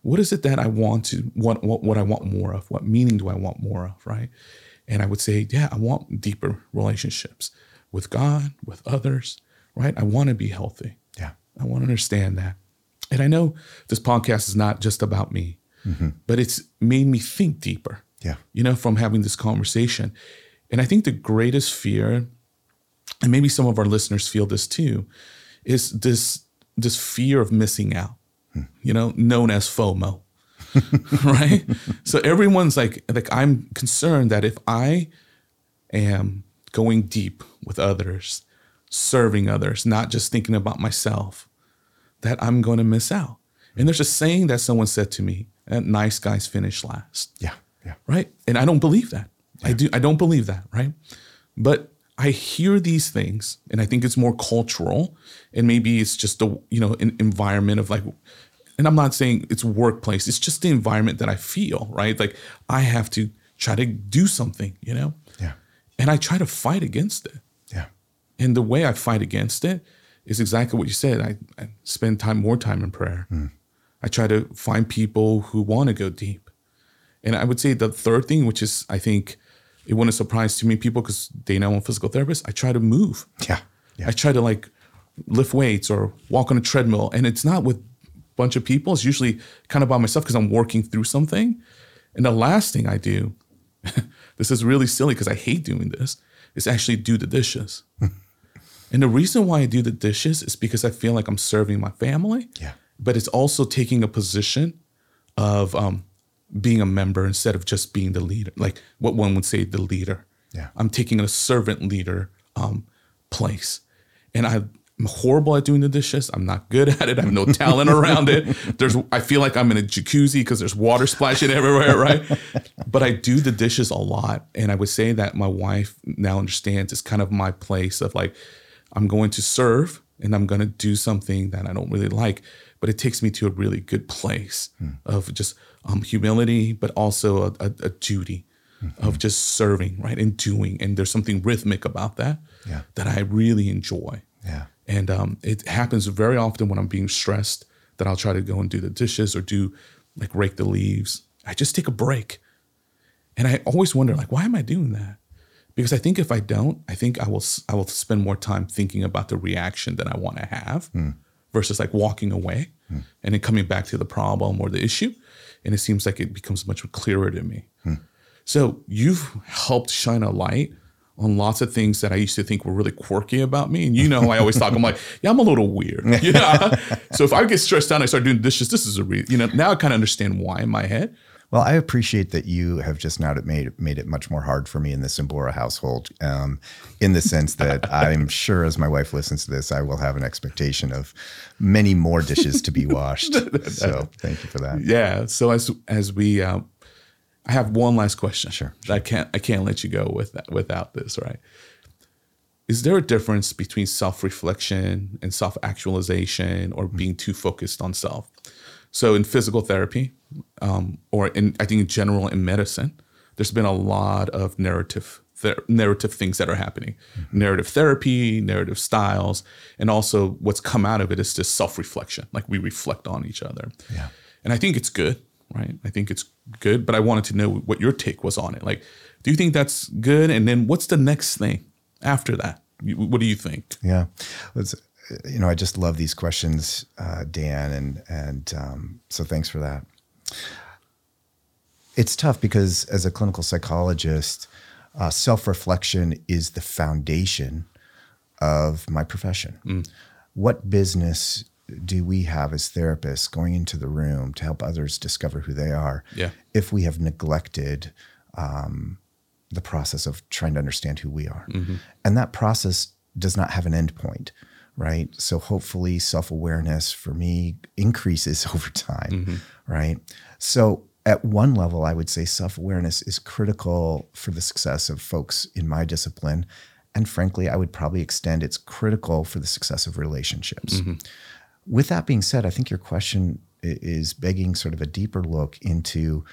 what is it that I want to what what what I want more of? What meaning do I want more of? Right. And I would say, yeah, I want deeper relationships with God, with others, right? I want to be healthy.
Yeah.
I want to understand that. And I know this podcast is not just about me, mm-hmm. but it's made me think deeper,
Yeah.
you know, from having this conversation. And I think the greatest fear, and maybe some of our listeners feel this too, is this this fear of missing out, hmm. you know, known as FOMO. right? So everyone's like like I'm concerned that if I am going deep with others, serving others, not just thinking about myself, that I'm going to miss out. And there's a saying that someone said to me, that nice guys finish last
Yeah. Yeah.
right? And I don't believe that. I do. I don't believe that, right? But I hear these things, and I think it's more cultural, and maybe it's just a you know an environment of like, and I'm not saying it's workplace. It's just the environment that I feel, right? Like I have to try to do something, you know,
Yeah.
and I try to fight against it.
Yeah.
And the way I fight against it is exactly what you said. I, I spend time more time in prayer. Hmm. I try to find people who want to go deep. And I would say the third thing, which is I think it wouldn't surprise too many people because they know I'm a physical therapist. I try to move.
Yeah. Yeah.
I try to like lift weights or walk on a treadmill. And it's not with a bunch of people. It's usually kind of by myself because I'm working through something. And the last thing I do, this is really silly because I hate doing this, is actually do the dishes. and the reason why I do the dishes is because I feel like I'm serving my family.
Yeah.
But it's also taking a position of um, being a member instead of just being the leader, like what one would say the leader.
Yeah.
I'm taking a servant leader um, place. And I'm horrible at doing the dishes. I'm not good at it. I have no talent around it. There's I feel like I'm in a jacuzzi because there's water splashing everywhere, right? But I do the dishes a lot. And I would say that my wife now understands it's kind of my place of like, I'm going to serve and I'm going to do something that I don't really like, but it takes me to a really good place of just um, humility, but also a, a, a duty of just serving, right? And doing. And there's something rhythmic about that
Yeah.
that I really enjoy.
Yeah.
And um, it happens very often when I'm being stressed that I'll try to go and do the dishes or do like rake the leaves. I just take a break. And I always wonder, like, why am I doing that? Because I think if I don't, I think I will I will spend more time thinking about the reaction that I want to have hmm. versus like walking away hmm. and then coming back to the problem or the issue. And it seems like it becomes much clearer to me. Hmm. So you've helped shine a light on lots of things that I used to think were really quirky about me. And you know, I always talk, I'm like, yeah, I'm a little weird. Yeah. so if I get stressed out and I start doing dishes, this is a reason, you know, now I kind of understand why in my head.
Well, I appreciate that you have just now made made it much more hard for me in the Simbora household, um, in the sense that I'm sure as my wife listens to this, I will have an expectation of many more dishes to be washed. so thank you for that.
Yeah. So as as we, uh, I have one last question.
Sure,
I can't I can't let you go with that, without this. Right? Is there a difference between self reflection and self actualization, or being too focused on self? So in physical therapy, um, or in I think in general in medicine, there's been a lot of narrative ther- narrative things that are happening, narrative therapy, narrative styles, and also what's come out of it is just self reflection. Like we reflect on each other.
Yeah.
And I think it's good, right? I think it's good, but I wanted to know what your take was on it. Like, do you think that's good? And then what's the next thing after that? What do you think?
Yeah, It's, you know, I just love these questions, uh, Dan, and and um, so thanks for that. It's tough because as a clinical psychologist, uh, self reflection is the foundation of my profession. What business do we have as therapists going into the room to help others discover who they are
Yeah.
if we have neglected um, the process of trying to understand who we are? Mm-hmm. And that process does not have an end point, right? So hopefully self awareness for me increases over time, mm-hmm. right? So at one level, I would say self awareness is critical for the success of folks in my discipline. And frankly, I would probably extend it's critical for the success of relationships. Mm-hmm. With that being said, I think your question is begging sort of a deeper look into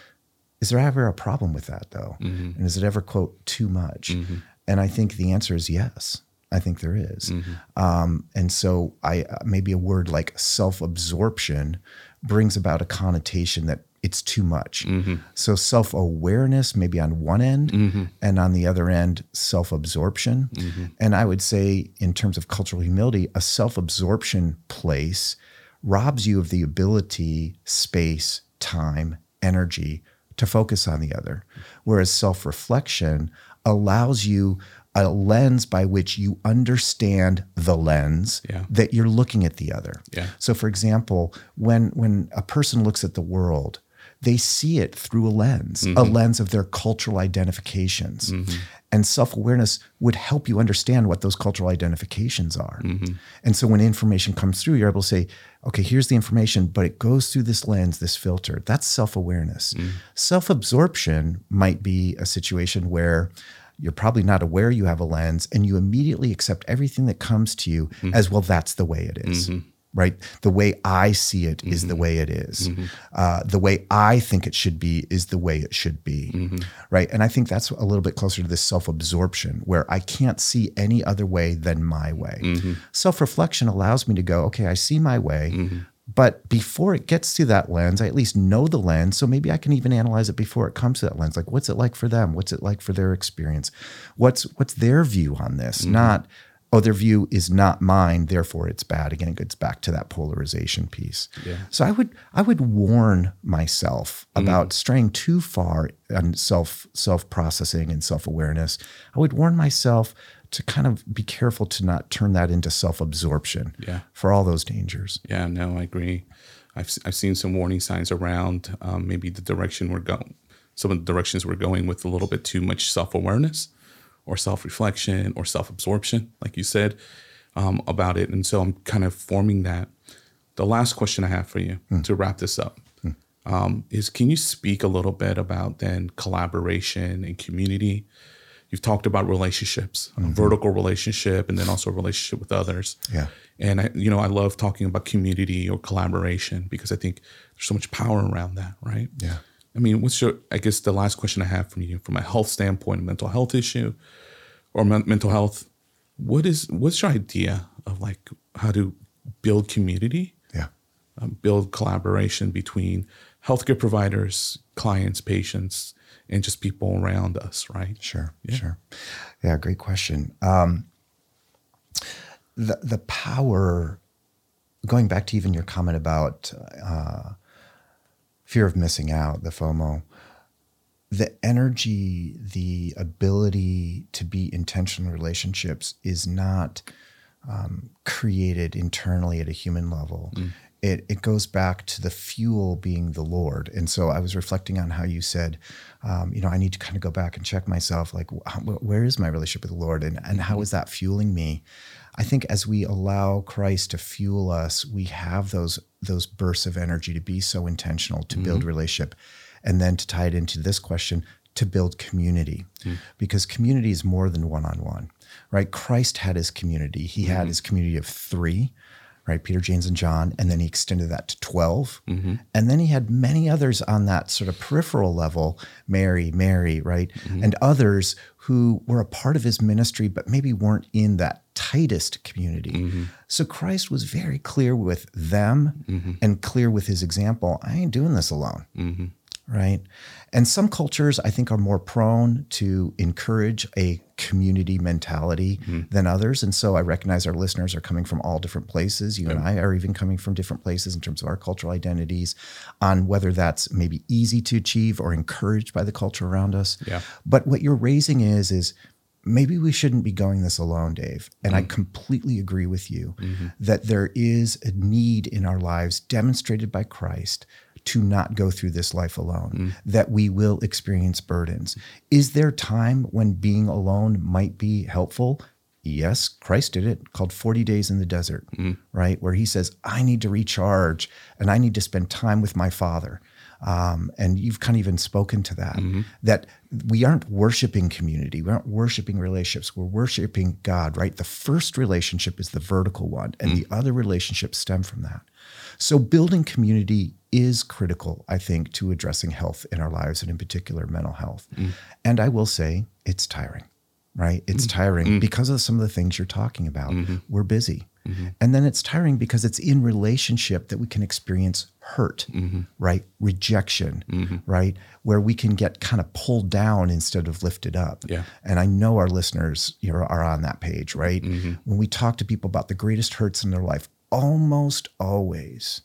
is there ever a problem with that though? And is it ever, quote, too much? And I think the answer is yes. I think there is. Um, and so I uh, maybe a word like self absorption brings about a connotation that it's too much. Mm-hmm. So self awareness, maybe on one end, mm-hmm. and on the other end, self absorption. Mm-hmm. And I would say, in terms of cultural humility, a self absorption place robs you of the ability, space, time, energy to focus on the other. Whereas self reflection allows you a lens by which you understand the lens
Yeah.
that you're looking at the other.
Yeah.
So for example, when when a person looks at the world, they see it through a lens, a mm-hmm. lens of their cultural identifications. Mm-hmm. And self-awareness would help you understand what those cultural identifications are. Mm-hmm. And so when information comes through, you're able to say, okay, here's the information, but it goes through this lens, this filter. That's self-awareness. Self-absorption might be a situation where you're probably not aware you have a lens and you immediately accept everything that comes to you as well that's the way it is, right the way i see it is the mm-hmm. way it is. Mm-hmm. Uh, the way i think it should be is the way it should be mm-hmm. right and i think that's a little bit closer to this self-absorption where i can't see any other way than my way self-reflection allows me to go okay i see my way but before it gets to that lens, I at least know the lens. So maybe I can even analyze it before it comes to that lens. Like, what's it like for them? What's it like for their experience? What's what's their view on this? Not, oh, their view is not mine, therefore it's bad. Again, it gets back to that polarization piece.
Yeah.
So I would I would warn myself about straying too far on self self processing and self awareness. I would warn myself to kind of be careful to not turn that into self absorption
Yeah.
for all those dangers.
Yeah, no, I agree. I've I've seen some warning signs around um, maybe the direction we're going, some of the directions we're going with a little bit too much self awareness, or self reflection, or self absorption, like you said um, about it. And so I'm kind of forming that. The last question I have for you to wrap this up um, is: Can you speak a little bit about then collaboration and community? You've talked about relationships, a vertical relationship, and then also relationship with others.
Yeah.
And I, you know, I love talking about community or collaboration because I think there's so much power around that, right?
Yeah.
I mean, what's your? I guess the last question I have from you, from a health standpoint, mental health issue, or men- mental health, what is what's your idea of like how to build community,
Yeah.
um, build collaboration between healthcare providers, clients, patients, and just people around us, right?
Sure, sure. Yeah, great question. Um, the the power, going back to even your comment about uh, fear of missing out, the FOMO, the energy, the ability to be intentional in relationships is not um, created internally at a human level. It, it goes back to the fuel being the Lord. And so I was reflecting on how you said, um, you know, I need to kind of go back and check myself, like, wh- where is my relationship with the Lord? And, and how is mm-hmm. that fueling me? I think as we allow Christ to fuel us, we have those, those bursts of energy to be so intentional, to build mm-hmm. relationship. And then to tie it into this question, to build community, mm. because community is more than one on one, right? Christ had his community. He had mm-hmm. his community of three, right? Peter, James, and John. And then he extended that to 12. Mm-hmm. And then he had many others on that sort of peripheral level Mary, Mary, right? Mm-hmm. And others who were a part of his ministry, but maybe weren't in that tightest community. Mm-hmm. So Christ was very clear with them and clear with his example I ain't doing this alone right? And some cultures, I think, are more prone to encourage a community mentality mm-hmm. than others. And so I recognize our listeners are coming from all different places. You and I are even coming from different places in terms of our cultural identities, on whether that's maybe easy to achieve or encouraged by the culture around us.
Yeah.
But what you're raising is, is maybe we shouldn't be going this alone, Dave. And I mm-hmm. completely agree with you mm-hmm. that there is a need in our lives demonstrated by Christ to not go through this life alone, mm. that we will experience burdens. Is there time when being alone might be helpful? Yes, Christ did it, called 40 Days in the Desert, mm-hmm. right? Where he says, I need to recharge and I need to spend time with my Father. Um, and you've kind of even spoken to that, mm-hmm. that we aren't worshiping community. We aren't worshiping relationships. We're worshiping God, right? The first relationship is the vertical one, and mm. the other relationships stem from that. So building community is critical, I think, to addressing health in our lives, and in particular, mental health. Mm. And I will say it's tiring. right? It's mm. tiring mm. because of some of the things you're talking about. Mm-hmm. We're busy. Mm-hmm. And then it's tiring because it's in relationship that we can experience hurt, mm-hmm. right? Rejection, right? Where we can get kind of pulled down instead of lifted up.
Yeah.
And I know our listeners you know, are on that page, right? When we talk to people about the greatest hurts in their life, almost always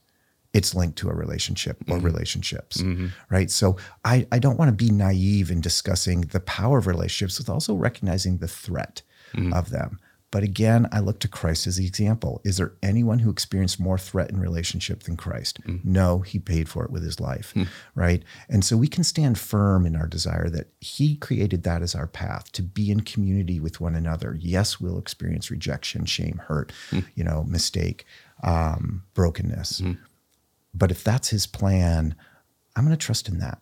it's linked to a relationship or mm-hmm. relationships, mm-hmm. right? So I, I don't want to be naive in discussing the power of relationships with also recognizing the threat mm-hmm. of them. But again, I look to Christ as the example. Is there anyone who experienced more threat in relationship than Christ? Mm. No, he paid for it with his life, mm. right? And so we can stand firm in our desire that he created that as our path to be in community with one another. Yes, we'll experience rejection, shame, hurt, mm. you know, mistake, um, brokenness. But if that's his plan, I'm going to trust in that.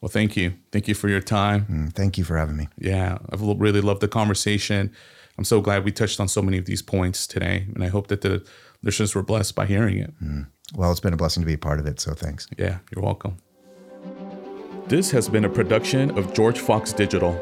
Well, thank you. Thank you for your time.
Mm, Thank you for having me.
Yeah, I've really loved the conversation. I'm so glad we touched on so many of these points today, and I hope that the listeners were blessed by hearing it.
Well, it's been a blessing to be a part of it. So thanks.
Yeah, you're welcome. This has been a production of George Fox Digital.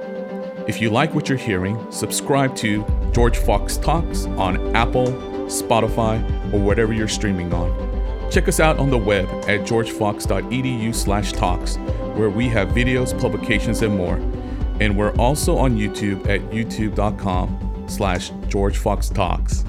If you like what you're hearing, subscribe to George Fox Talks on Apple, Spotify, or whatever you're streaming on. Check us out on the web at georgefox.edu slash talks, where we have videos, publications, and more. And we're also on YouTube at youtube.com slash George Fox Talks.